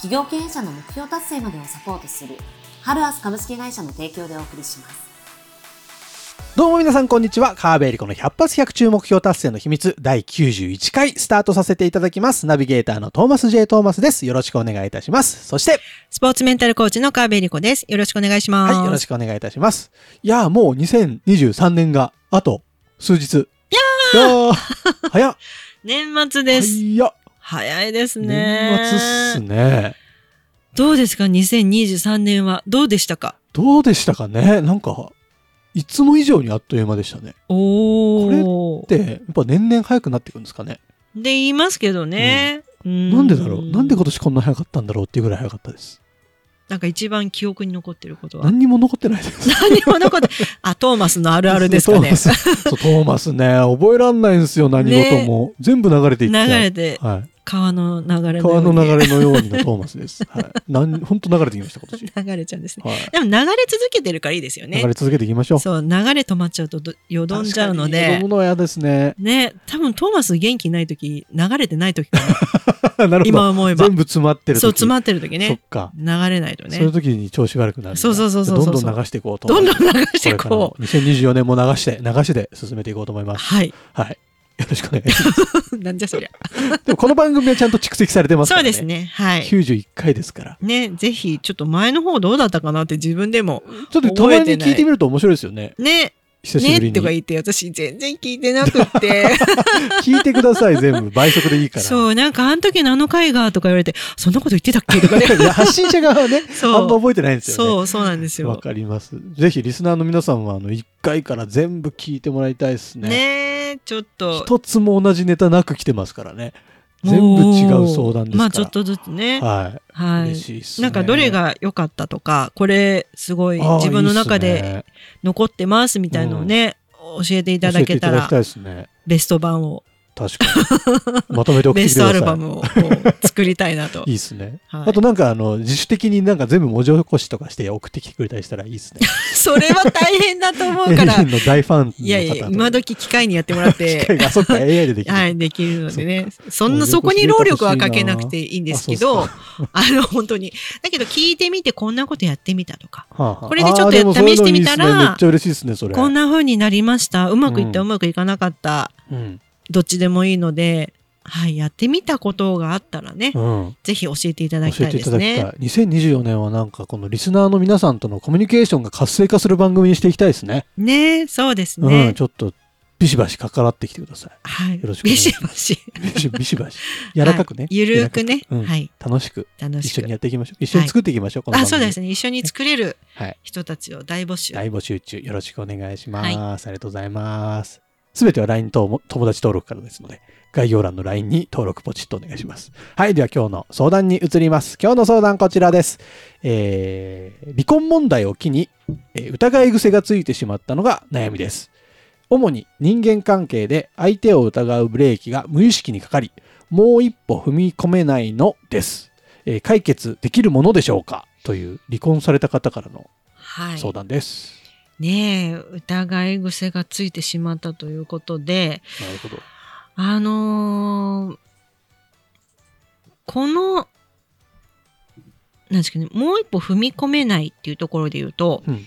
企業経営者の目標達成までをサポートするハルアス株式会社の提供でお送りしますどうも皆さんこんにちは。川辺エリコの100発100中目標達成の秘密第91回スタートさせていただきます。ナビゲーターのトーマス J. トーマスです。よろしくお願いいたします。そして、スポーツメンタルコーチの川辺理子です。よろしくお願いします。はい、よろしくお願いいたします。いやーもう2023年があと数日。いやーいやー早っ 年末です。早っ早いですね。年末っすね。どうですか ?2023 年はどうでしたか？どうでしたかね？なんか、いつも以上にあっという間でしたね。おー。で、やっぱ年々早くなっていくんですかね？で言いますけどね。うんなんでだろう？なんで今年こんな早かったんだろうっていうぐらい早かったです。なんか一番記憶に残ってることは。何にも残ってないです。何も残って、あ、トーマスのあるあるですかね。そうトーマスね、覚えらんないんですよ、何事も。全部流れていっち。流れて、はい。川の流れのよ川うに。の流れのようにのトーマスです。はい。なん、本当流れてきました、今年。流れちゃうんですね。はい。でも流れ続けてるからいいですよね流。れ続けていきましょう。そう、流れ止まっちゃうとどよどんじゃうので子。供の嫌ですね。ね、多分トーマス元気ない時流れてない時かな。なるほど。今思えば全。部詰まってる時そう、詰まってる時そっね。か。流れないとねそういう。時に調子悪くなる。そうそうそうそうどんどん流していこうと。どんどん流していこれからもこう。2024年も流して、流しで進めていこうと思います。はい。はい。よろしくお願いします。なんじゃそりゃ。でもこの番組はちゃんと蓄積されてますからね。そうです。ね。はい。91回ですから。ね、ぜひ、ちょっと前の方どうだったかなって自分でも。ちょっとたまに聞いてみると面白いですよね。ね、久しぶりに。ねとか言って、私全然聞いてなくって。聞いてください、全部。倍速でいいから。そう、なんかあの時のあの回がとか言われて、そんなこと言ってたっけとかね。発信者側はね、あんま覚えてないんですよね。そう、そうなんですわよ。かります。ぜひリスナーの皆さんは、あの、1回から全部聞いてもらいたいですね。ねちょっと。一つも同じネタなく来てますからね。全部違う相談ですから。まあちょっとずつね。はい。はい。いね。なんかどれが良かったとか、これすごい自分の中で残ってますみたいのをね、教えていたすねだけたら教えていただきたいですね。ベスト版を、確かに。まとめて送ってベスト。アルバムを作りたいなと い。いっすね。はいあとなんかあの、自主的になんか全部文字起こしとかして送ってきてくれたりしたらいいっすね。それは大変だと思うかエらレン。の大ファンの方。いやいや、今時機械にやってもらっ機て、械が、そっか、AI でできる。はい、できるのでね。そんな、そこに労力はかけなくていいんですけど、あの、本当に。だけど聞いてみてこんなことやってみたとか、はあはあこれでちょっと試してみたらいいっすねめっちゃ嬉しいですね、それ。こんな風になりました。うまくいった、ううんまくいかなかった。うん。どっちでもいいので、はい、やってみたことがあったらね、うん。ぜひ教えていただき教えていたいですね。ただきたい。2024年はなんかこのリスナーの皆さんとのコミュニケーションが活性化する番組にしていきたいですね。ねそうですうん。ね。ちょっとビシバシかからってきてください。はい。よろしくお願いしビシバシ。ビシバシ。柔らかくね。はいゆるくね。うんはい。楽しく楽しく一緒に。やっていきましょう。一緒に作っていきましょう。この番あ、組そうですね。一緒に作れるはい。人たちを大募集。大募集中。よろしくお願いします。はいありがとうございます。すべては LINE とも友達登録からですので、概要欄の LINE に登録ポチッとお願いします。はい。では今日の相談に移ります。今日の相談こちらです。えー、離婚問題を機に、えー疑い癖がついてしまったのが悩みです。主に人間関係で相手を疑うブレーキが無意識にかかり、もう一歩踏み込めないのです。えー解決できるものでしょうか？という離婚された方からのはい。相談です。ねえ、疑い癖がついてしまったということで、なるほど。あのーこの、なんですかね、もう一歩踏み込めないっていうところで言うと、うん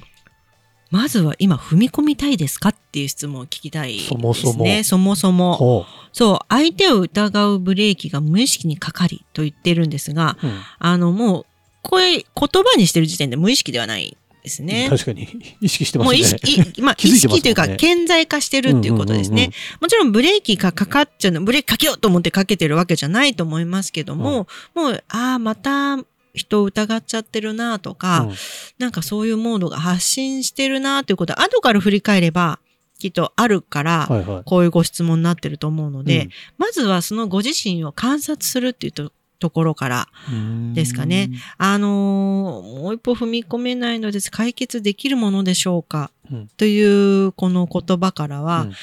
まずは今踏み込みたいですかっていう質問を聞きたいですね。そもそもそもそも。ほそう、相手を疑うブレーキが無意識にかかりと言ってるんですが、う。うんあの、もう、これ言葉にしてる時点で無意識ではないですね。確かに 意識してますね。もう意識、いまあ、意識というか、顕在化してるっていうことですね。もちろんブレーキがかかっちゃうの、ブレーキかけようと思ってかけてるわけじゃないと思いますけども、もう、ああ、また人を疑っちゃってるなとか、うんなんかそういうモードが発信してるなということは、後から振り返れば、きっとあるから、はいはい。こういうご質問になってると思うので、うんまずはそのご自身を観察するっていうとところから、うんですかね。あのーもう一歩踏み込めないのです。解決できるものでしょうか、うんというこの言葉からは、うん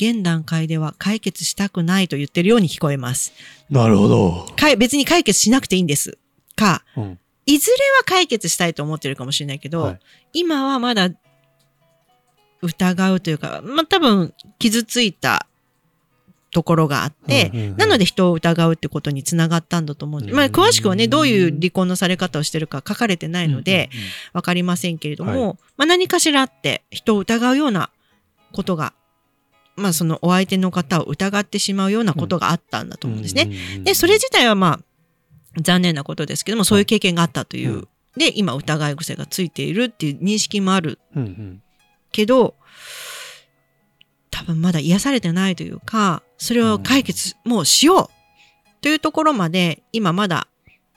現段階では解決したくないと言ってるように聞こえます。なるほど。かい別に解決しなくていいんです。か、うんいずれは解決したいと思ってるかもしれないけど、はい今はまだ疑うというか、まあ、多分傷ついたところがあって、うんうんうん。なので人を疑うってことにつながったんだと思うんで、まあ、詳しくはね、どういう離婚のされ方をしてるか書かれてないので、わかりませんけれども、はまあ、何かしらあって人を疑うようなことが、まあ、そのお相手の方を疑ってしまうようなことがあったんだと思うんですね。ねで、それ自体はまあ、残念なことですけども、そういう経験があったという。うん。で、今疑い癖がついているっていう認識もある。うんうん。けど、多分まだ癒されてないというか、それを解決もうしようというところまで、今まだ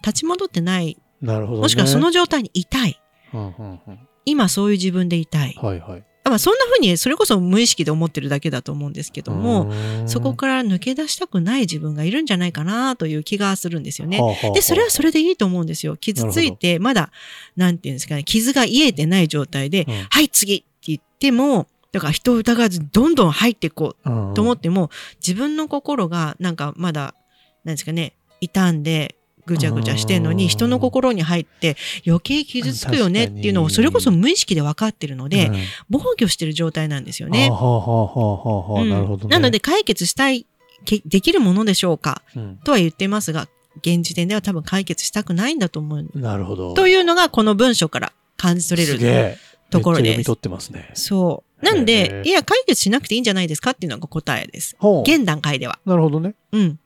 立ち戻ってない。なるほど、ね。もしくはその状態にいたい。うんうんうん今そういう自分でいたい。はいはい。あまあ、そんな風に、それこそ無意識で思ってるだけだと思うんですけども、うんそこから抜け出したくない自分がいるんじゃないかなという気がするんですよね。はあはあはあで、それはそれでいいと思うんですよ。傷ついて、まだ、なんていうんですかね、傷が癒えてない状態で、うんはい、次って言っても、だから人を疑わずどんどん入っていこうと思っても、自分の心がなんかまだ、なんですかね、傷んで、ぐちゃぐちゃしてんのに、うん人の心に入って余計傷つくよねっていうのを、それこそ無意識で分かってるのでうん、防御してる状態なんですよね。なるほどね。なので解決したい、けできるものでしょうかうん、とは言ってますが、現時点では多分解決したくないんだと思う。なるほど。というのがこの文章から感じ取れるところです。読み取ってますね。そう。なんへで、ーいや、解決しなくていいんじゃないですかっていうのが答えです。現段階では。なるほどね。うん。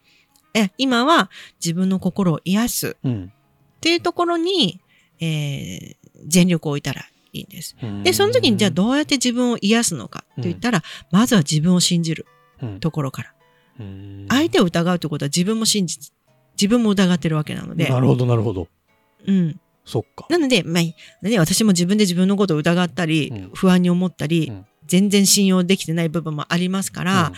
え、今は自分の心を癒すうん。っていうところに、えー全力を置いたらいいんです。で、その時にじゃあどうやって自分を癒すのかと言ったら、まずは自分を信じるうんところから。うん相手を疑うということは自分も信じ、自分も疑ってるわけなので。なるほど、なるほど。うん。そっか。なので、まあ、ね、私も自分で自分のことを疑ったり、うん。不安に思ったり、うん。全然信用できてない部分もありますから、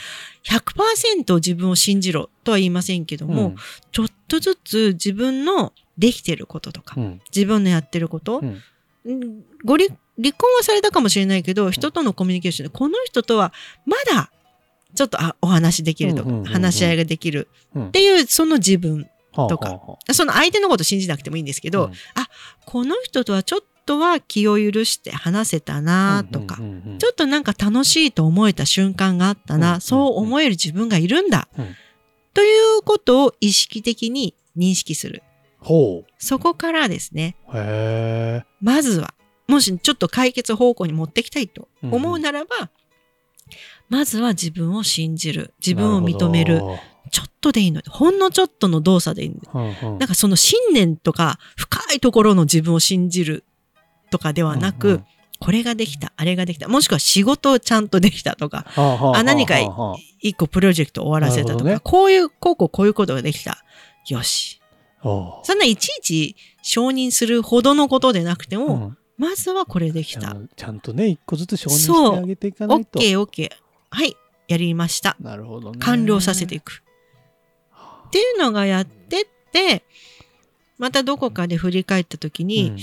100%自分を信じろとは言いませんけどうん、も、ちょっとずつ自分のできてることとか、うん、自分のやってること、うん。うんご離離婚はされたかもしれないけど、人とのコミュニケーションで、この人とはまだ、ちょっとあお話できるとか、うんうんうんうん話し合いができるうん。っていう、その自分、はあとか。はあはあその相手のこと信じなくてもいいんですけど、うん。この人とはちょっとは気を許して話せたなとか、うんうんうん。うんちょっとなんか楽しいと思えた瞬間があったな、うんそう思える自分がいるんだ、うん。ということを意識的に認識する。ほそこからですね、う。へえ。まずは、もしちょっと解決方向に持ってきたいと思うならば、まずは自分を信じる。自分を認める。ちょっとでいいので、ほんのちょっとの動作でいいので。うんうんなんかその信念とか深いところの自分を信じるとかではなく、うんうんこれができた、あれができた、もしくは仕事をちゃんとできたとか、はあはあはああ何かはあはあ一個プロジェクトを終わらせたとか、ねこういう、こうこうこういうことができた。よし。あそんないちいち承認するほどのことでなくてあも、うんまずはこれできた。んちゃんとね、一個ずつ承認しそうてあげていかないと。ケーオッケー。はい、やりました。なるほどね。完了させていく。っていうのがやってって、またどこかで振り返った時に、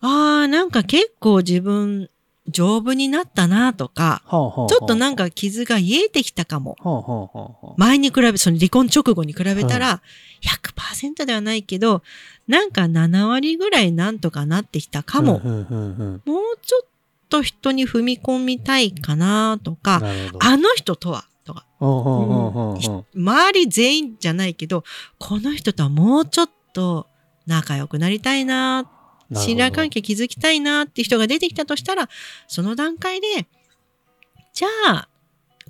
ああ、なんか結構自分丈夫になったなとか、ちょちょっとなんか傷が癒えてきたかも。はあはあはあはあ前に比べ、その離婚直後に比べたら、100%ではないけど、なんか7割ぐらいなんとかなってきたかも。うんうんうんうんもうちょっと人に踏み込みたいかなとか、な。あの人とは、とか、うんうんうんうんうん。ひ周り全員じゃないけど、この人とはもうちょっと仲良くなりたいな、信頼関係築きたいなって人が出てきたとしたら、その段階で、じゃあ、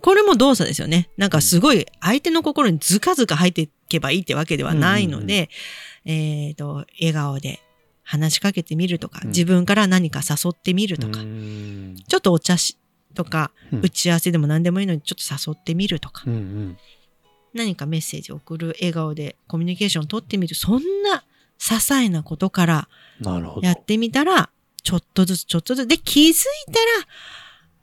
これも動作ですよね。なんかすごい相手の心にずかずか入っていけばいいってわけではないので、えっ、と、笑顔で話しかけてみるとか、うん。自分から何か誘ってみるとか、うん。ちょっとお茶しとか、うん打ち合わせでも何でもいいのにちょっと誘ってみるとか、うんうん何かメッセージを送る笑顔でコミュニケーションを取ってみる。そんな些細なことから。やってみたら、ちょっとずつちょっとずつ。で、気づいたら、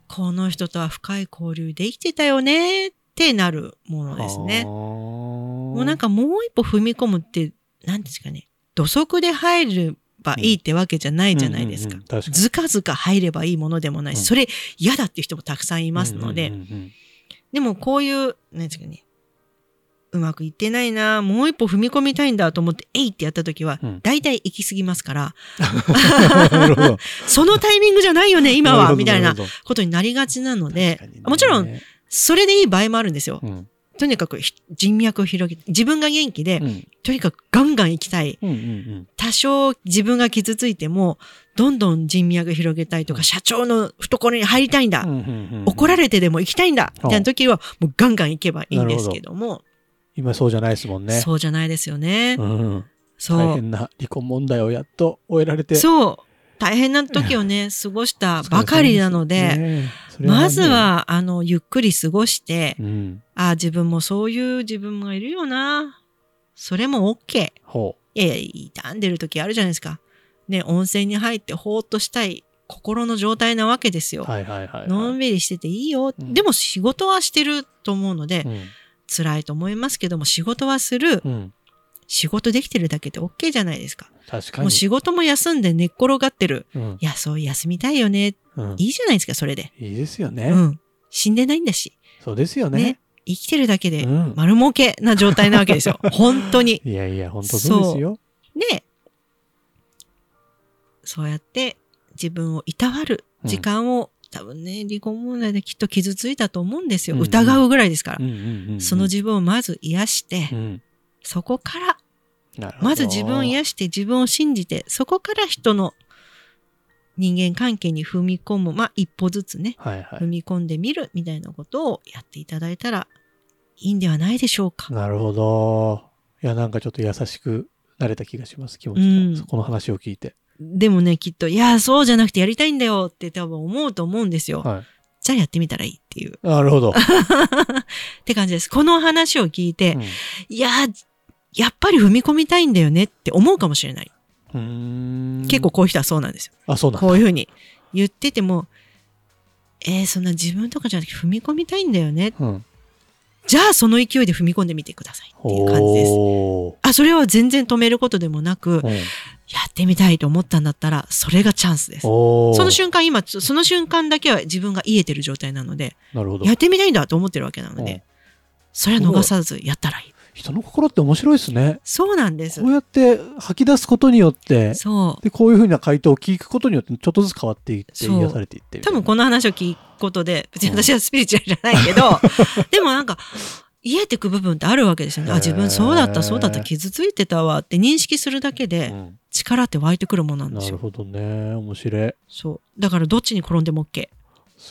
この人とは深い交流できてたよねってなるものですね。ももうなんかもう一歩踏み込むってなんですかね、土足で入ればいいってわけじゃないじゃないですか。ずかずか入ればいいものでもないし、うん。それ嫌だっていう人もたくさんいますので、でもこういう、なんですかね、うまくいってないな、もう一歩踏み込みたいんだと思って、えいってやった時はうん、大体行き過ぎますから。そのタイミングじゃないよね、今は、みたいなことになりがちなのでもちろん、それでいい場合もあるんですよ。うんとにかくひ人脈を広げて、自分が元気で、うんとにかくガンガン行きたい。うんうん多少自分が傷ついても、どんどん人脈広げたいとか、うん社長の懐に入りたいんだ。うんうんうんうん怒られてでも行きたいんだ。うんみたいな時は、もうガンガン行けばいいんですけども、今そうじゃないですもんね。そうじゃないですよね。うんそう。大変な離婚問題をやっと終えられて。そう。大変な時をね、過ごしたばかりなので、ねまず、は、あの、ゆっくり過ごしてう、ん、ああ、自分もそういう自分がいるよな。それも OK。ほいやいや、傷んでる時あるじゃないですか。ね、温泉に入ってほーっとしたい心の状態なわけですよ。う。はいはいはい、はい。のんびりしてていいよ。うんでも仕事はしてると思うので、うん辛いと思いますけども、仕事はする。うん。仕事できてるだけで OK じゃないですか。確かに。もう仕事も休んで寝っ転がってる。うんいや、そう休みたいよね。うんいいじゃないですか、それで。いいですよね。うん。死んでないんだし。そうですよね。ね生きてるだけでうん丸儲けな状態なわけですよ。本当に。いやいや、本当そうですよ。で、そうやって自分をいたわる時間を、多分ね、離婚問題できっと傷ついたと思うんですよ。うんうん疑うぐらいですから。うんうんうんうんその自分をまず癒して、うんそこから、まず自分を癒して自分を信じて、そこから人の人間関係に踏み込む、まあ一歩ずつね、はいは踏み込んでみるみたいなことをやっていただいたらいいんではないでしょうかい。。なるほど。いや、なんかちょっと優しくなれた気がします、気持ちが。うんそこの話を聞いて。でもね、きっと、いや、そうじゃなくてやりたいんだよって多分思うと思うんですよ。はじゃあやってみたらいいっていう。い。なるほど。って感じです。この話を聞いて、うんいや、やっぱり踏み込みたいんだよねって思うかもしれない。結構こういう人はそうなんですよ。あ、そうなんだこういうふうに言ってても、えー、そんな自分とかじゃなくて踏み込みたいんだよね。うん。じゃあその勢いで踏み込んでみてくださいっていう感じです。あ、それは全然止めることでもなく、うんやってみたいと思ったんだったら、それがチャンスです。その瞬間、今、その瞬間だけは自分が癒えてる状態なので、や。ってみたいんだと思ってるわけなのうんで、それは逃さずやったらいい。人の心って面白いですね。そうなんですこ。うやって吐き出すことによって、そう。で、こういうふうな回答を聞くことによって、ちょっとずつ変わっていって、癒されていって。多分この話を聞くことで、別に私はスピリチュアルじゃないけど、でもなんか、癒えてく部分ってあるわけですよね。あ、自分そうだった、そうだった、傷ついてたわって認識するだけで、うん力って湧いてくるものなんでなるすよ。ほどね。面白い。そう。だからどっちに転んでも OK。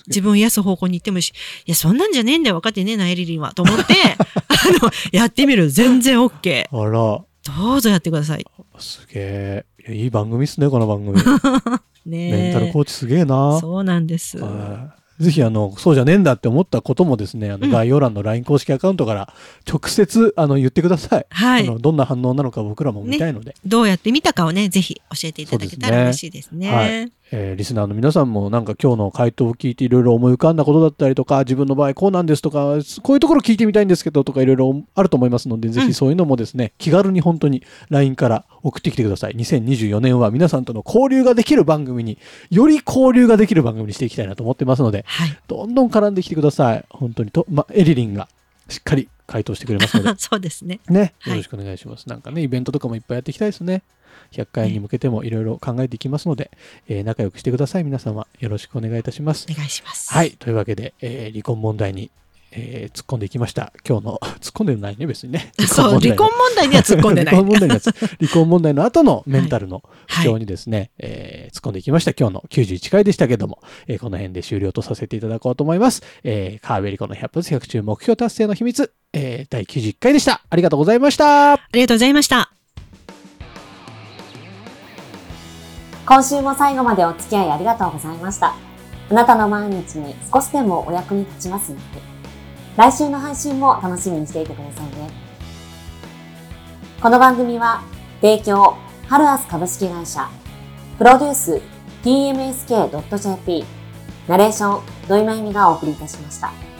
自分を癒す方向に行ってもいいし、いや、そんなんじゃねえんだよ、分かってねえな、エリリンは。と思って、あ の、やってみる。全然 OK。あら、どうぞやってください。すげえ。いやいい番組っすね、この番組。ねえメンタルコーチすげえな。そうなんです。はいぜひ、あの、そうじゃねえんだって思ったこともですね、あの、うん概要欄の LINE 公式アカウントから直接、あの、言ってください。はいあの。どんな反応なのか僕らも見たいので、どうやってみたかをね、ぜひ教えていただけたらそうですね嬉しいですね。はいえーリスナーの皆さんもなんか今日の回答を聞いていろいろ思い浮かんだことだったりとか、自分の場合こうなんですとか、こういうところ聞いてみたいんですけどとかいろいろあると思いますので、ぜうんひそういうのもですね、気軽に本当に LINE から送ってきてください。2024年は皆さんとの交流ができる番組に、より交流ができる番組にしていきたいなと思ってますので、はい。どんどん絡んできてください。本当にと、ま、エリリンがしっかり回答してくれますので、そうですね。ね、はいよろしくお願いします。なんかね、イベントとかもいっぱいやっていきたいですね。100回に向けてもいろいろ考えていきますので、えー仲良くしてください。皆様、よろしくお願いいたします。お願いします。はい。というわけで、えー離婚問題に、えー突っ込んでいきました。今日の、突っ込んでるないね、別にね。そう、離婚問題には突っ込んでない。離婚問題のやつ 離婚問題の後のメンタルの不はい調にですね、えー突っ込んでいきました。今日の91回でしたけども、えーこの辺で終了とさせていただこうと思います。えー、カーベリコの100発100中目標達成の秘密、えー第91回でした。ありがとうございました。ありがとうございました。今週も最後までお付き合いありがとうございました。あなたの毎日に少しでもお役に立ちますように。来週の配信も楽しみにしていてくださいね。この番組は、提供、ハルアス株式会社、プロデュース、tmsk.jp、ナレーション、土井まゆみがお送りいたしました。